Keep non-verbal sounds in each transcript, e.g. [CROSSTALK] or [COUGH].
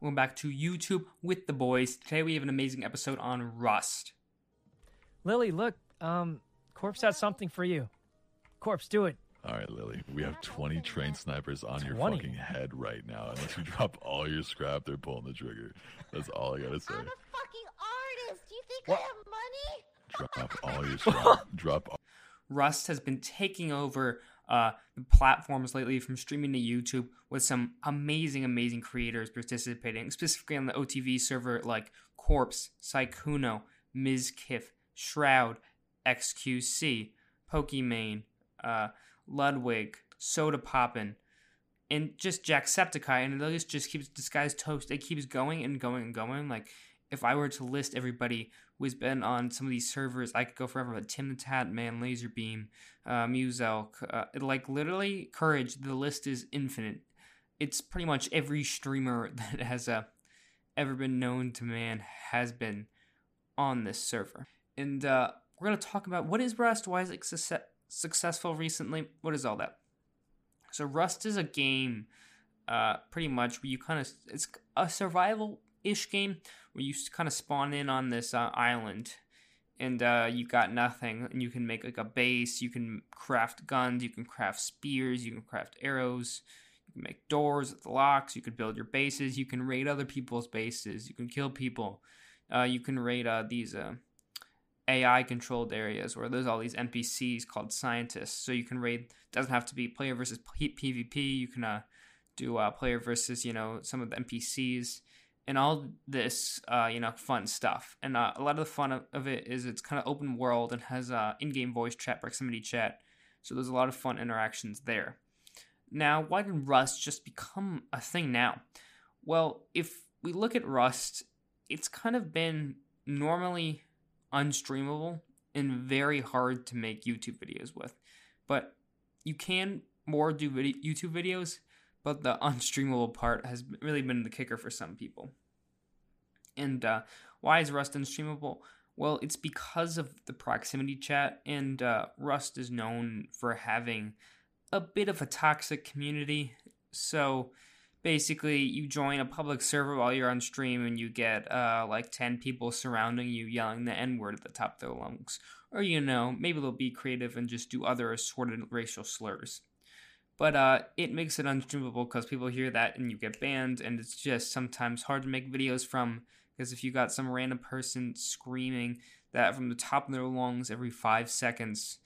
Welcome back to YouTube with the boys. Today we have an amazing episode on Rust. Lily, look, um, Corpse has something for you. Corpse, do it. All right, Lily, we have 20 trained snipers on your fucking head right now. Unless you drop all your scrap, they're pulling the trigger. That's all I gotta say. I'm a fucking artist. Do You think What? I have money? Drop [LAUGHS] all your scrap. drop [LAUGHS] all Rust has been taking over uh, platforms lately from streaming to YouTube with some amazing, amazing creators participating, specifically on the OTV server like Corpse, Sykkuno, Ms. Kiff, Shroud, XQC, Pokimane, uh, Ludwig, Soda Poppin', and just Jacksepticeye, and the list just keeps this guy's toast. It keeps going and going and going. Like if I were to list everybody who has been on some of these servers, I could go forever. But Tim the Tat Man, Laserbeam, uh, Muselk, uh, like literally Courage. The list is infinite. It's pretty much every streamer [LAUGHS] that has uh, ever been known to man has been on this server. And uh, we're gonna talk about what is Rust, why is it success- successful recently, what is all that. So Rust is a game, uh, pretty much where you kind of it's a survival ish game where you kind of spawn in on this uh, island, and uh, you got nothing, and you can make like a base. You can craft guns, you can craft spears, you can craft arrows. You can make doors with locks. You can build your bases. You can raid other people's bases. You can kill people. Uh, you can raid uh, these uh, AI controlled areas where there's all these NPCs called scientists. So you can raid. Doesn't have to be player versus P- PvP. You can uh, do uh, player versus you know some of the NPCs and all this uh, you know fun stuff. And uh, a lot of the fun of, of it is it's kind of open world and has uh, in-game voice chat, proximity chat. So there's a lot of fun interactions there. Now, why did Rust just become a thing now? Well, if we look at Rust, it's kind of been normally unstreamable and very hard to make YouTube videos with. But you can more do video- YouTube videos, but the [LAUGHS] unstreamable part has really been the kicker for some people. And uh, why is Rust unstreamable? Well, it's because of the proximity chat, and uh, Rust is known for having a bit of a toxic community. So basically, you join a public server while you're on stream, and you get uh, like 10 people surrounding you yelling the N word at the top of their lungs. Or, you know, maybe they'll be creative and just do other assorted racial slurs. But uh, it makes it unstreamable because people hear that and you get banned, and it's just sometimes hard to make videos from. Because if you got some random person screaming that from the top of their lungs every five seconds,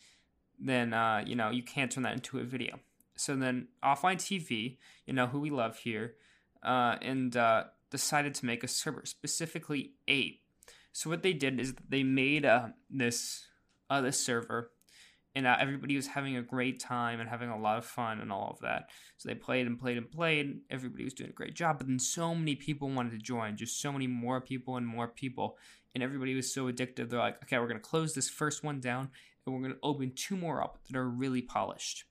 then uh, you know you can't turn that into a video. So then offline TV, you know who we love here, uh, and uh, decided to make a server specifically eight. So what they did is they made uh, this uh, this server, and uh, everybody was having a great time and having a lot of fun and all of that. So they played and played and played. Everybody was doing a great job, but then so many people wanted to join, just so many more people and more people, and everybody was so addicted. They're like, okay, we're gonna close this first one down, and we're gonna open two more up that are really polished.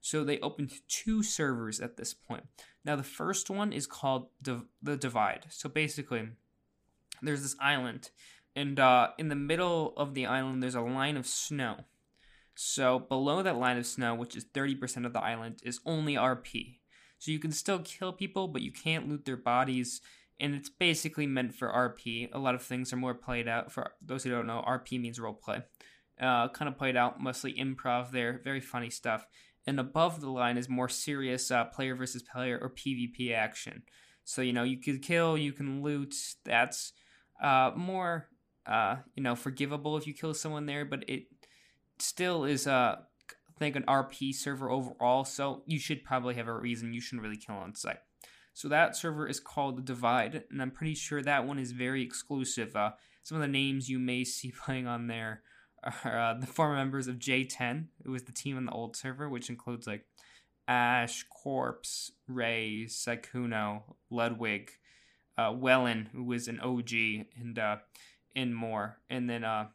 So they opened two servers at this point. Now the first one is called the Divide. So basically, there's this island, and uh, in the middle of the island, there's a line of snow. So below that line of snow, which is 30% of the island, is only RP. So you can still kill people, but you can't loot their bodies, and it's basically meant for RP. A lot of things are more played out. For those who don't know, RP means roleplay. Uh, kind of played out, mostly improv there, very funny stuff. And above the line is more serious uh, player versus player or PvP action. So you know you can kill, you can loot. That's uh, more uh, you know forgivable if you kill someone there, but it still is uh, I think an RP server overall. So you should probably have a reason you shouldn't really kill on site. So that server is called Divide, and I'm pretty sure that one is very exclusive. Uh, some of the names you may [LAUGHS] see playing on there are uh, the former members of J10, who was the team on the old server, which includes like Ash, Corpse, Ray, Sykkuno, Ludwig, uh, Wellen, who was an OG, and uh, and more. And then uh,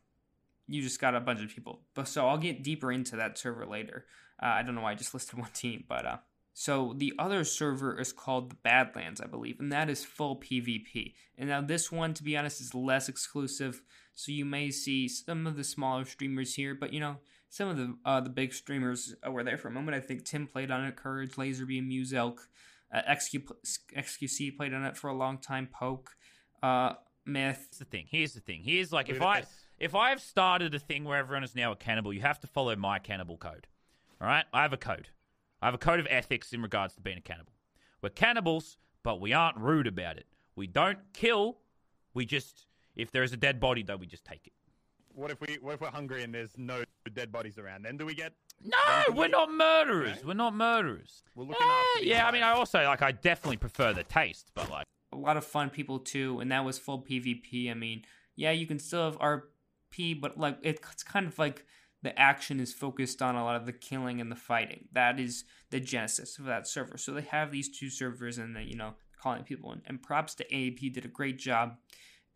you just got a bunch of people. But so I'll get deeper into that server later. Uh, I don't know why I just listed one team, but uh, so the other server is called the Badlands, I believe, and that is full PvP. And now this one, to be honest, is less exclusive. So you may see some of the smaller streamers here, but you know some of the uh, the big streamers uh, were there for a moment. I think Tim played on it, Courage, Laserbeam, Muselk, Uh, XQ, XQC played on it for a long time. Poke, uh, Myth. Here's the thing. Here's the thing. Here's like if I this. If I have started a thing where everyone is now a cannibal, you have to follow my cannibal code. All right? I have a code. I have a code of ethics in regards to being a cannibal. We're cannibals, but we aren't rude about it. We don't kill. We just if there is a dead body, though, we just take it. What if we what if we're hungry and there's no dead bodies around? Then do we get? No, we're we- not murderers. Okay. We're not murderers. We're looking Eh, after yeah, I mean, I also like. I definitely prefer the taste, but like, a lot of fun people too, and that was full PvP. I mean, yeah, you can still have RP, but like it's kind of like the action is focused on a lot of the killing and the fighting. That is the genesis of that server. So they have these two servers, and they, you know, calling people. And, and props to AAP did a great job.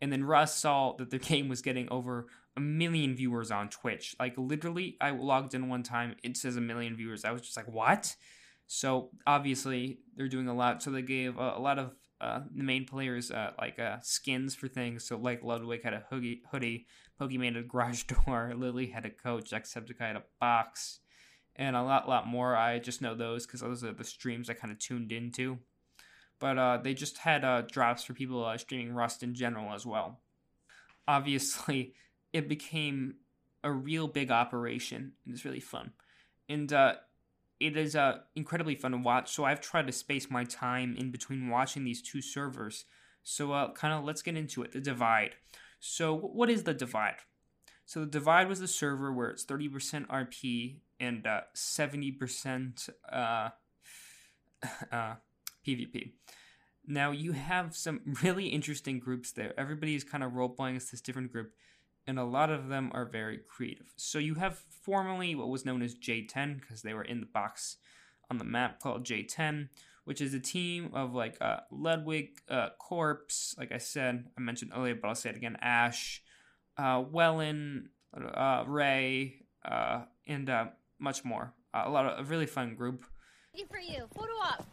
And then Russ saw that the [LAUGHS] game was getting over a million viewers on Twitch. Like literally, I logged in one time, it says a million viewers. I was just like, what? So obviously they're doing a lot. So they gave a, a lot of uh, the main players uh, like uh, skins for things. So like Ludwig had a hoodie, hoodie Pokimane had a garage [LAUGHS] door, Lily had a coach, Jacksepticeye had a box, and a lot, lot more. I just know those because those are the streams I kind of tuned into. But uh, they just had uh, drops for people streaming Rust in general as well. Obviously, [LAUGHS] it became a real big operation, and it's really fun. And it is uh, incredibly fun to watch. So I've tried to space my time in between watching these two servers. So uh, kind of let's get into it. The divide. So what is the divide? So the divide was the server where it's thirty percent RP and uh, seventy percent uh, [LAUGHS] uh, PvP. Now you have some [LAUGHS] really interesting groups there. Everybody is kind of role playing as this different group, and a lot of them are very creative. So you have formerly what was known as J10 because they were in the box on the map called J10, which is a team of like uh, Ludwig, uh, Corpse, like I said, I mentioned earlier, but I'll say it again, Ash, uh, Wellen, uh, Ray, uh, and uh, much more. Uh, a lot of a really fun group. Ready for you. Photo op.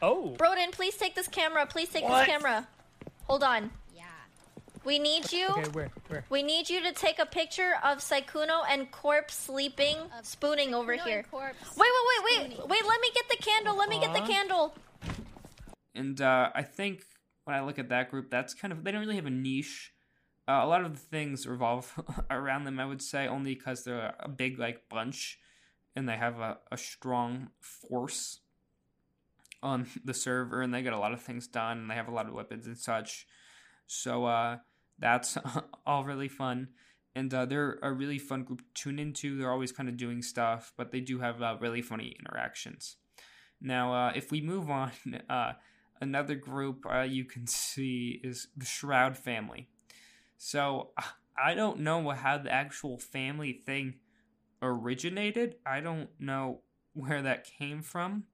Oh. Broden, please take this camera. Please take What? this camera. Hold on. Yeah. We need you. Okay, where? Where? We need you to take a picture of Sykkuno and Corp sleeping, Of spooning over Sykkuno here. and Corpse Wait, wait, wait, wait, spooning. wait. Let me get the candle. Let me get the candle. And uh, I think when I look at that group, that's kind of they don't really have a niche. Uh, a lot of the things revolve [LAUGHS] around them, I would say, only because they're a big like bunch, and they have a, a strong force on [LAUGHS] the server, and they get a lot of things done, and they have a lot of weapons and such. So uh, that's [LAUGHS] all really fun, and uh, they're a really fun group to tune into. They're always kind of doing stuff, but they do have uh, really funny interactions. Now, uh, if we move on, [LAUGHS] uh, another group uh, you can see is the Shroud family. So I don't know how the actual family thing originated. I don't know where that came from,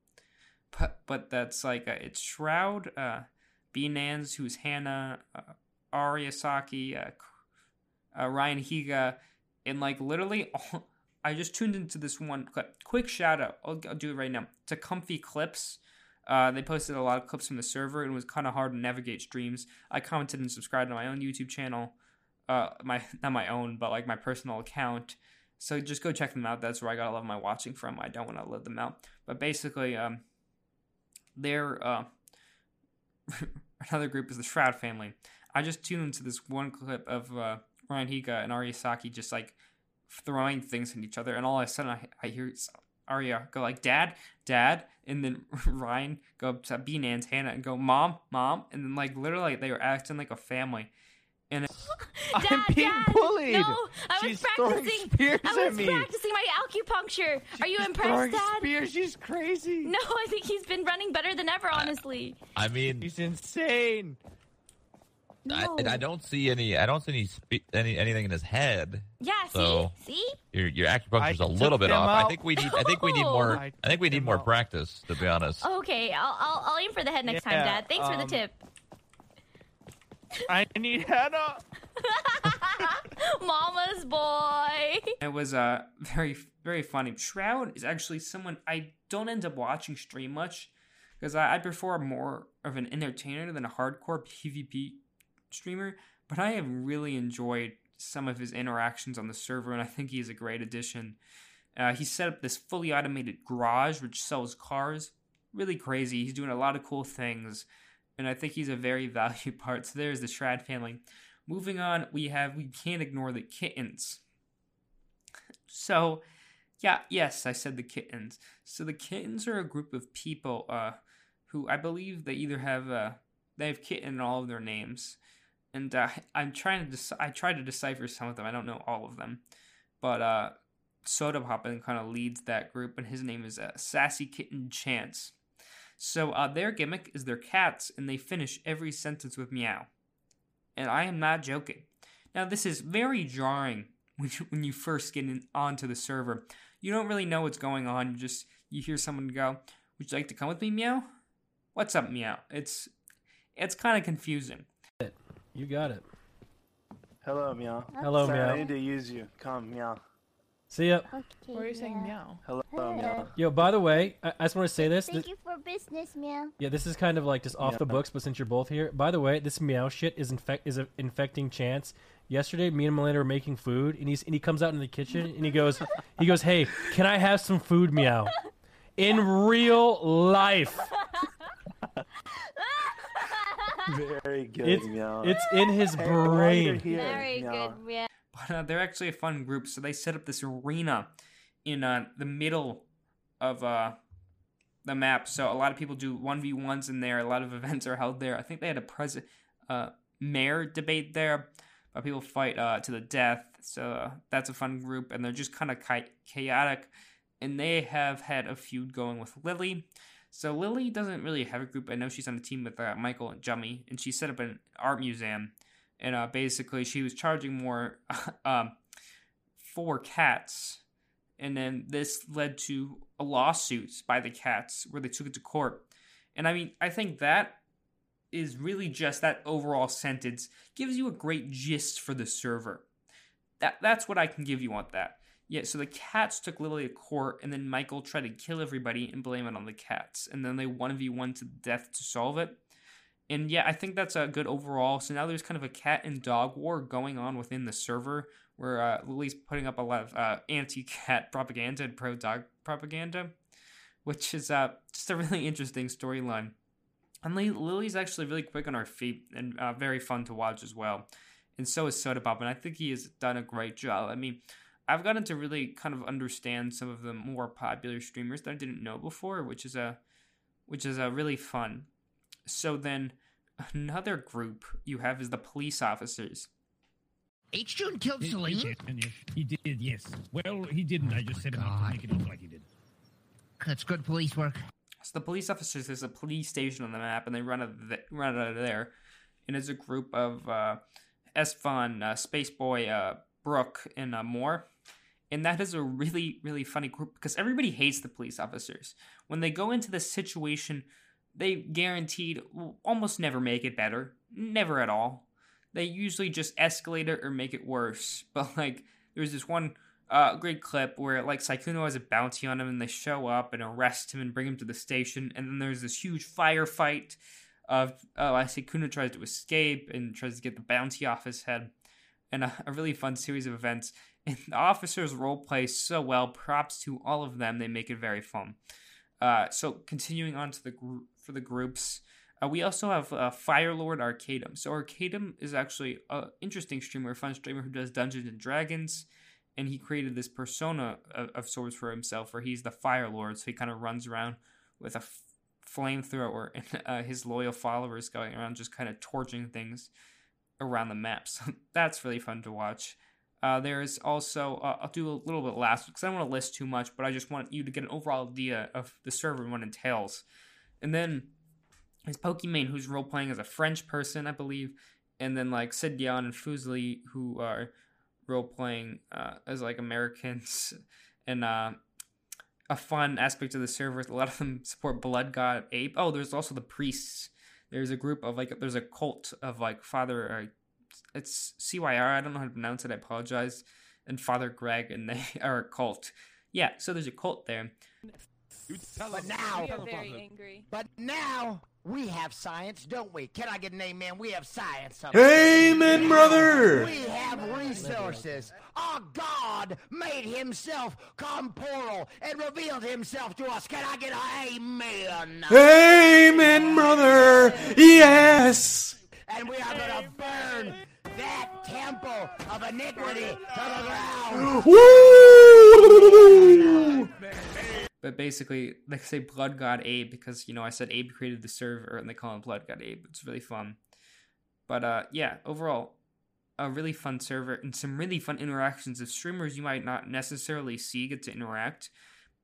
but but that's like uh, it's Shroud, uh, B Nans, who's Hannah, uh, Arya Saki, uh, uh, Ryan Higa, and like literally [LAUGHS] all. I just tuned into this one clip. Quick shout out. I'll, I'll do it right now. To Comfy Clips. Uh, they posted a lot of clips from the server and it was kind of hard to navigate streams. I commented and subscribed to my own YouTube channel. Uh, my [LAUGHS] not my own, but like my personal account. So just go check them out. That's where I got a lot of my watching from. I don't want to let them out. But basically, um, they're uh, [LAUGHS] another group is the Shroud family. I just tuned into this one clip of uh, Ryan Higa and Arya Saki just like throwing things at each other, and all of a sudden I, I hear Arya go like, "Dad, Dad," and then [LAUGHS] Ryan go up to B Nan's Hannah and go, "Mom, Mom," and then like literally they were acting like a family. And it, [LAUGHS] I'm Dad, being Dad, bullied. No, I was She's throwing practicing. spears I at was me. practicing my acupuncture. Are you impressed, Throwing Dad? spears. She's crazy. No, I think he's been running better than ever. Honestly. I mean, He's insane. I, No. I don't see any. I don't see any, spe- any anything in his head. Yeah. So- see, see. Your your acupuncture's a little bit them off. I think we need. I think we need [LAUGHS] more. I I think we need more out. practice. To be honest. Okay, I'll, I'll I'll aim for the head next time, Dad. Thanks for the um, tip. I need Hannah. [LAUGHS] Mama's boy. it was uh very very funny. Shroud is actually someone I don't end up watching stream much because I, I prefer more of an entertainer than a hardcore PvP streamer. But I have really enjoyed some of his interactions on the server, and I think he's a great addition. Uh, he set up this fully automated garage which sells cars, really crazy. He's doing a lot of cool things, and I think he's a very [LAUGHS] valued part. So there's the Shroud family. Moving on, we have we can't ignore the kittens. So, yeah, yes, I said the kittens. So the kittens are a group of people uh, who I believe they either have uh, they have kitten in all of their names, and uh, I'm trying to I try to decipher some of them. I don't know all of them, but uh, Soda Poppin kind of leads that group, and his name is uh, Sassy Kitten Chance. So uh, their gimmick is they're cats, and they finish every sentence with meow. And I am not joking. Now this is very jarring when you, when you first get in, onto the server. You don't really know what's going on. You just you hear someone go, "Would you like to come with me, meow?" What's up, meow? It's it's kind of confusing. You got it. Hello, meow. Hello, Sorry, meow. I need to use you. Come, meow. See ya. Okay. Why are you saying meow? Hello, meow. Yo, by the way, I, I just want to say this. Thank Th- you for business, meow. yeah, this is kind of like just off the books, but since you're both here, by the way, this meow shit is infect is a, infecting Chance. Yesterday, me and Melinda were making food, and he's and he comes out in the kitchen and he goes, he goes, "Hey, can I have some food, meow?" In real life, [LAUGHS] Very good, it's meow. it's in his Hey, while you're brain. here, Very meow, good, meow. But uh, they're actually a fun group, so they set up this arena in uh, the middle of uh, the map. So a lot of people do one v ones in there. A lot of [LAUGHS] events are held there. I think they had a pres uh, mayor debate there, but people fight uh, to the death. So uh, that's a fun group, and they're just kind of chi- chaotic. And they have had a feud going with Lily. So Lily doesn't really have a group. I know she's on a team with uh, Michael and Jummy, and she set up an art museum and uh, basically she was charging more [LAUGHS] um, for cats. And then this led to a lawsuit by the cats where they took it to court. And i mean i think that is really just that overall sentence gives you a great gist for the server. That that's what i can give you on that yeah so the cats took lily to court and then michael tried to kill everybody and blame it on the cats and then they 1v1 to death to solve it and yeah, I think that's a good overall. So now there's kind of a cat and dog war going on within the server where uh, Lily's putting up a lot of uh, anti cat [LAUGHS] propaganda and pro dog propaganda, which is uh, just a really interesting storyline. And Li- Lily's actually really quick on her feet and uh, very fun to watch as well. And so is Soda Pop, and I think he has done a great job. I mean, I've gotten to really kind of understand some of the more popular streamers that I didn't know before, which is a which is a really fun. So then another group you have is the police officers. H. June killed Yes, Celine. yes, yes, yes, he did, yes. Well, he didn't. I just said him up to make it look like he did. That's good police work. So the police officers, there's a police station on the map, and they run out of, the, run out of there. And it's a group of uh, Esfand, uh, Space Boy, uh, Brooke, and uh, more. And that is a really, really funny group because everybody hates the police officers. When they go into this situation, they guaranteed almost never make it better. Never at all. They usually just escalate it or make it worse. [LAUGHS] But like, there's this one uh, great clip where like Sykkuno has a bounty on him, and they show up and arrest him and bring him to the station. And then there's this huge firefight of uh, Sykkuno tries to escape and tries to get the bounty off his head, and a, a really fun series of events. And the officers role play so well. Props to all of them. They make it very fun. Uh, so continuing on to the group for the groups. Uh, we also have uh, Firelord Arcadum. So Arcadum is actually an interesting streamer, a fun streamer who does Dungeons and Dragons, and he created this persona of, of sorts for himself, where he's the Fire Lord. So he kind of runs around with a f- flamethrower [LAUGHS] and uh, his loyal followers going around just kind of torching things around the map. [LAUGHS] So that's really fun to watch. Uh, there's also uh, I'll do a little bit last because I don't want to list too much, but I just want you to get an overall idea of the server and what entails. And then there's Pokimane, who's role playing as a French person, I believe, and then like Sydeon and Fuslie, who are role playing uh, as like Americans, and uh, a fun aspect of the server. is A lot of them support Blood God Abe. Oh, there's also the priests. There's a group of like there's a cult of like Father. It's CYR. I don't know how to pronounce it. I apologize. And Father Greg, and they [LAUGHS] are a cult. Yeah, so there's a cult there. But now, we are very angry. But now, We have science, don't we? Can I get an amen? We have science. up Amen, brother. We have resources. Our God made himself corporeal and revealed himself to us. Can I get an amen? Amen, brother. Yes. And we are going to burn that temple of iniquity to the ground. But basically, they say Blood God Abe because you know I said Abe created the server and they call him Blood God Abe. It's really fun. But uh, yeah, overall, a really fun server and some really fun interactions of streamers you might not necessarily see get to interact.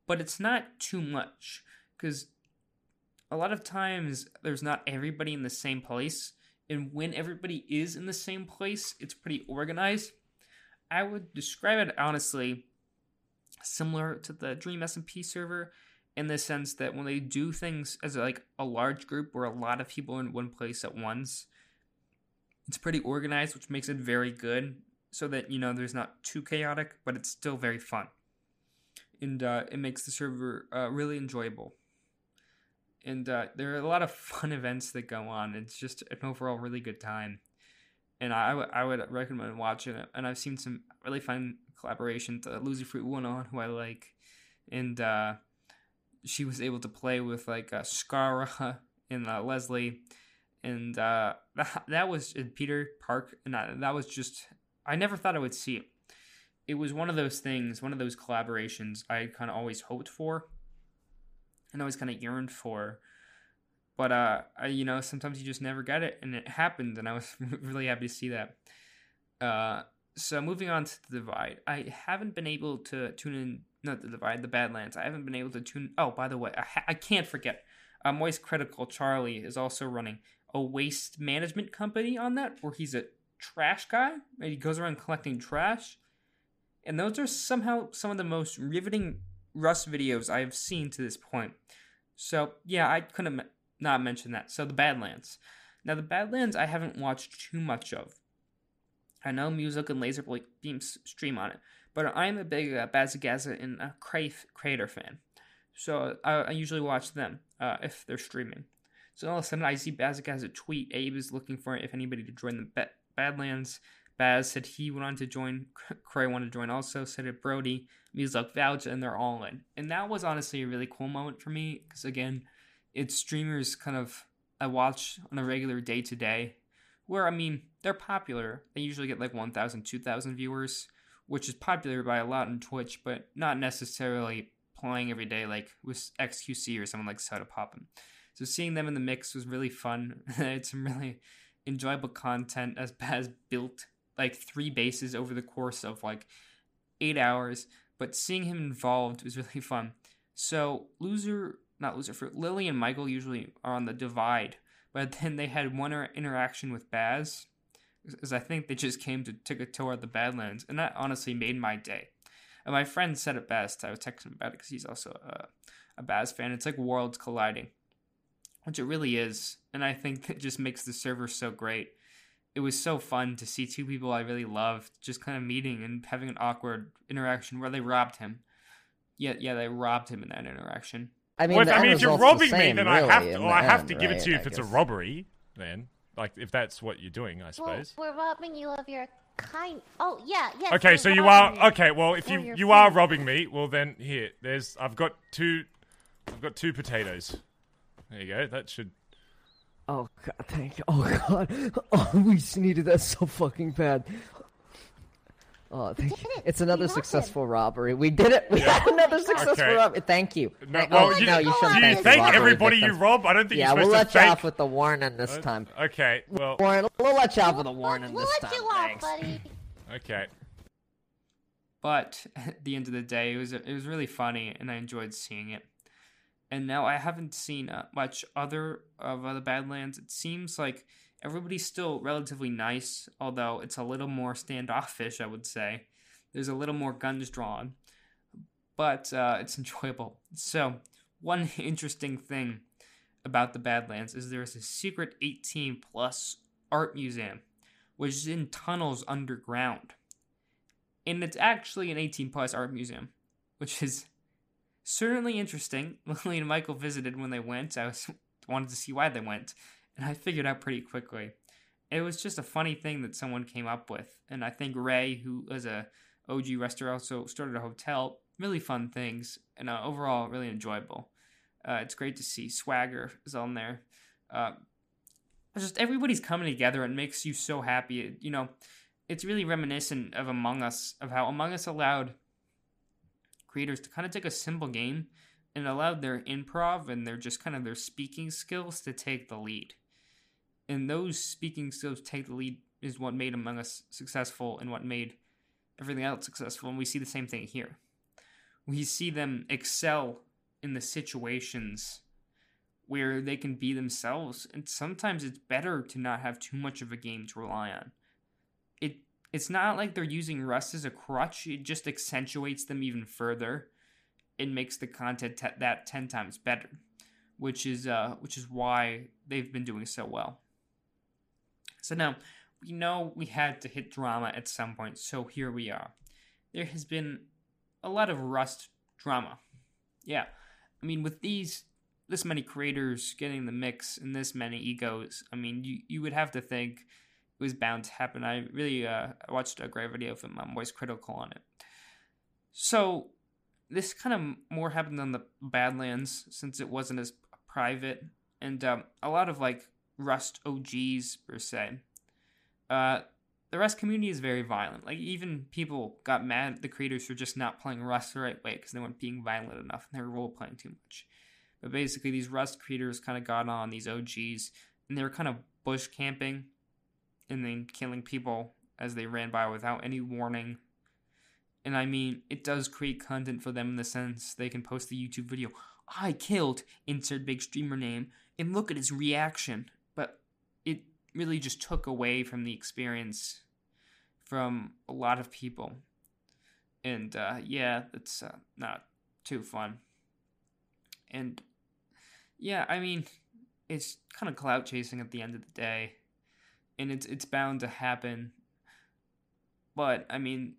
But it's not too much because a lot of times there's not everybody in the same place, and when everybody is in the same place, it's pretty organized. I would describe it honestly similar to the Dream SMP server in the sense that when they do things as like a large group where a lot of people in one place at once, it's pretty organized, which makes it very good. So that you know there's not too chaotic, but it's still very fun, and uh, it makes the server uh, really enjoyable. And uh, there are a lot of [LAUGHS] fun events that go on. It's just an overall really good time, and I, I would recommend watching it. And I've seen some really fun collaborations. Uh, Lucy Fruit went on, [LAUGHS] who I like, and uh, she was able to play with like uh, Scara [LAUGHS] and uh, Leslie, and uh, that, that was in Peter Park, and that, that was just I never thought I would see it. It was one of those things, one of those collaborations I kind of always hoped for, and always kind of yearned for. But uh, I, you know, sometimes you just never get it, and it happened, and I was [LAUGHS] really happy to see that. Uh, so moving on to the divide, I haven't been able to tune in. Not the divide, the Badlands. I haven't been able to tune. Oh, by the way, I, ha- I can't forget. Uh, Moist Critical Charlie is also running a waste management company on that, where he's a trash guy. He goes around collecting trash, and those are somehow some of the most riveting Rust videos I have seen to this point. So yeah, I couldn't not mention that. So the Badlands. Now the Badlands I haven't watched too much of. I know Muselk and Laser Beams stream on it, but I am a big uh, Bazagaza and uh, Crave Creator fan. So I, I usually watch them uh, if they're streaming. So all of a sudden I see Bazagaza tweet Abe is looking for if anybody to join the ba- Badlands. Baz said he wanted to join. [LAUGHS] Cray wanted to join also. Said it Brody. Muselk vouched, and they're all in. And that was honestly a really cool moment for me because again, it's streamers kind of I watch on a regular day to day where I mean they're popular. They usually get like 1,000, 2,000 viewers, which is popular by a lot on Twitch, but not necessarily playing every day like with XQC or someone like Soda Poppin. So seeing them in the mix was really fun. [LAUGHS] it's some really enjoyable content as Baz built like three bases over the course of like eight hours, but seeing him involved was really [LAUGHS] fun. So loser, not loser for Lily and Michael usually are on the divide but then they had one interaction with Baz, because I think they just came to take a tour of the Badlands, and that honestly made my day. And my friend said it best. I was texting him about it because he's also a, a Baz fan. It's like worlds colliding, which it really is, and I think that just makes the server so great. It was so fun to see two people I really loved just kind of meeting and having an awkward interaction where they robbed him. Yeah, yeah, they robbed him in that interaction. I mean, well, if, I mean, if you're robbing me, then I have to. Well, I have end, to give right, it to you if it's a robbery. Then, like, if that's what you're doing, I suppose. Well, we're robbing you of your kind. Oh yeah, yes. Okay, so you are okay. Well, if you you are robbing me, well then here, there's. I've got two. I've got two potatoes. There you go. That should. Oh god, thank you. Oh god, [LAUGHS] oh we just needed that so fucking bad. Oh, thank you. It. It's another successful robbery. We did it. We yeah. had another successful okay. robbery. Thank you. No, I, well, oh, you, no, you shouldn't. Do you thank, thank everybody victims. you rob? I don't think. Yeah, we'll let you off with the warning this time. Uh, okay, well, warning. We'll let you off with a warning we'll, this we'll time. Let you off, buddy. okay. But [LAUGHS] at the end of the day, it was it was really funny, and I enjoyed seeing it. And now I haven't seen uh, much other of uh, the Badlands. It seems like everybody's still relatively nice, although it's a little more standoffish, I would say. There's a little more guns drawn, but uh, it's [LAUGHS] enjoyable. So, one interesting thing about the Badlands is there's a secret 18 plus art museum, which is in tunnels underground. And it's actually an 18 plus art museum, which is certainly interesting. [LAUGHS] Lily and Michael visited when they went. I was wanted to see why they went, and I figured out pretty quickly. It was just a funny thing that someone came up with, and I think Ray, who was a OG restaurant, also started a hotel. Really fun things, and uh, overall really enjoyable. Uh, it's great to see Swagger is on there. Uh, just everybody's coming together and makes you so happy. It- you know, it's really reminiscent of Among Us, of how Among Us allowed creators to kind of take a simple game and allowed their improv and their just kind of their speaking skills to take the lead. And those speaking skills take the lead is what made Among Us successful and what made everything else successful. And we see the same thing here. We see them excel in the situations where they can be themselves. And sometimes it's better to not have too much of a game to rely on. It it's not like they're using Rust as a crutch, it just accentuates them even further. It makes the content te- that 10 times better, which is uh which is why they've been doing so well. So now, we know we had to hit drama at some point, so here we are. There has been a lot of Rust drama. Yeah. I mean, with these this many creators getting the mix and this many egos, I mean, you, you would have to think it was bound to happen. I really uh, watched a great video from um, Voice Critical on it. So this kind of more happened on the Badlands since it wasn't as private, and um, a lot of like Rust OGs per se. Uh, the Rust community is very violent. Like even people got mad at the creators for just not playing Rust the right way because they weren't being violent enough and they were role playing too much. But basically, these Rust creators kind of got on these OGs and they were kind of bush camping and then killing people as they ran by without any warning. And I mean, it does create content for them in the sense they can post the YouTube video, I killed insert big streamer name, and look at his reaction. But it really just took away from the experience from a lot of people. And uh, yeah, it's uh, not too fun. And yeah, I mean, it's kind of clout chasing at the end of the day, and it's it's bound to happen. But I mean,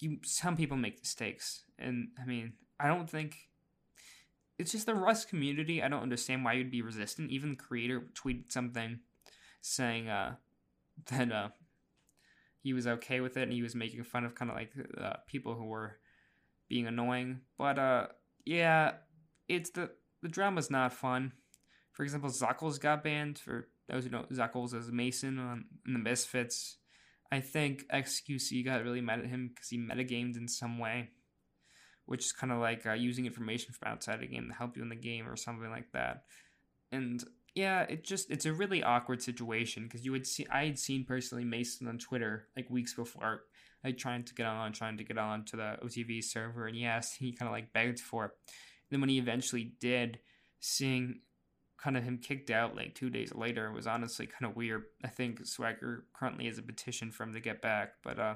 you some people make mistakes, and I mean, I don't think it's just the Rust community. I don't understand why you'd be resistant. Even the creator tweeted something saying uh, [LAUGHS] that uh, he was okay with it, and he was making fun of kind of like uh, people who were being annoying. But uh, yeah, it's the the drama's not fun. For example, Zuckles got banned. For those who know, Zach Zuckles as Mason on in the Misfits. I think XQC got really mad at him because he metagamed in some way, which is kind of like uh, using information from outside the game to help you in the game or something like that. And yeah, it just it's a really awkward situation because you would see I had seen personally Mason on Twitter like weeks before, like trying to get on, trying to get on to the OTV server, and yes, he kind of like begged for it. then when he eventually did, seeing kind of him kicked out like two days later was honestly kind of weird. I think Swagger currently has a petition for him to get back, but uh,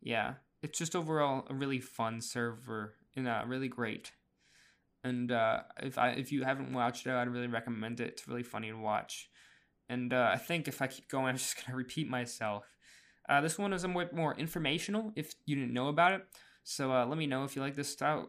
yeah, it's just overall a really fun server and uh, really great. And uh, if I if you haven't watched it, I'd really recommend it. It's really funny to watch. And uh, I think if I keep going, [LAUGHS] I'm just gonna repeat myself. Uh, this one is a bit more informational if you didn't know about it. So uh, let me know if you like this style.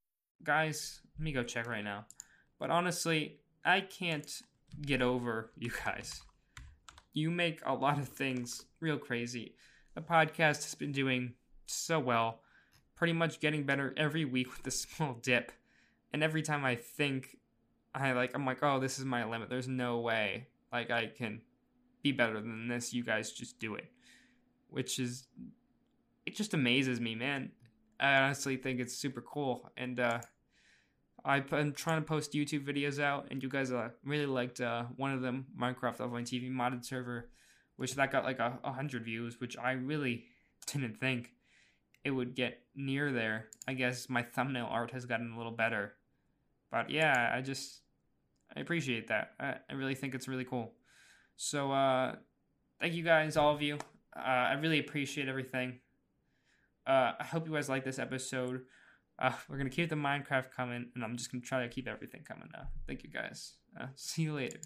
Guys, let me go check right now. But honestly, I can't get over [LAUGHS] you guys. You make a lot of things real crazy. The podcast has been doing so well, pretty much getting better every week with a [LAUGHS] small dip. And every time I think I like I'm like, "Oh, this is my limit. There's no way like I can be better than this. You guys just do it." Which is it just amazes me, man. I honestly think it's super cool, and uh, I, I'm trying to post YouTube videos out, and you guys uh, really liked uh, one of them, Minecraft Offline TV modded server, which that got like a, a hundred views, which I really [LAUGHS] didn't think it would get near there. I guess my thumbnail art has gotten a little better, but yeah, I just I appreciate that. I, I really think it's really cool. So, uh, thank you guys, all of you. Uh, I really appreciate everything. Uh, I hope you guys like this episode. Uh, we're gonna keep the Minecraft coming, and I'm just gonna try to keep everything coming now. Thank you guys. Uh, see you later.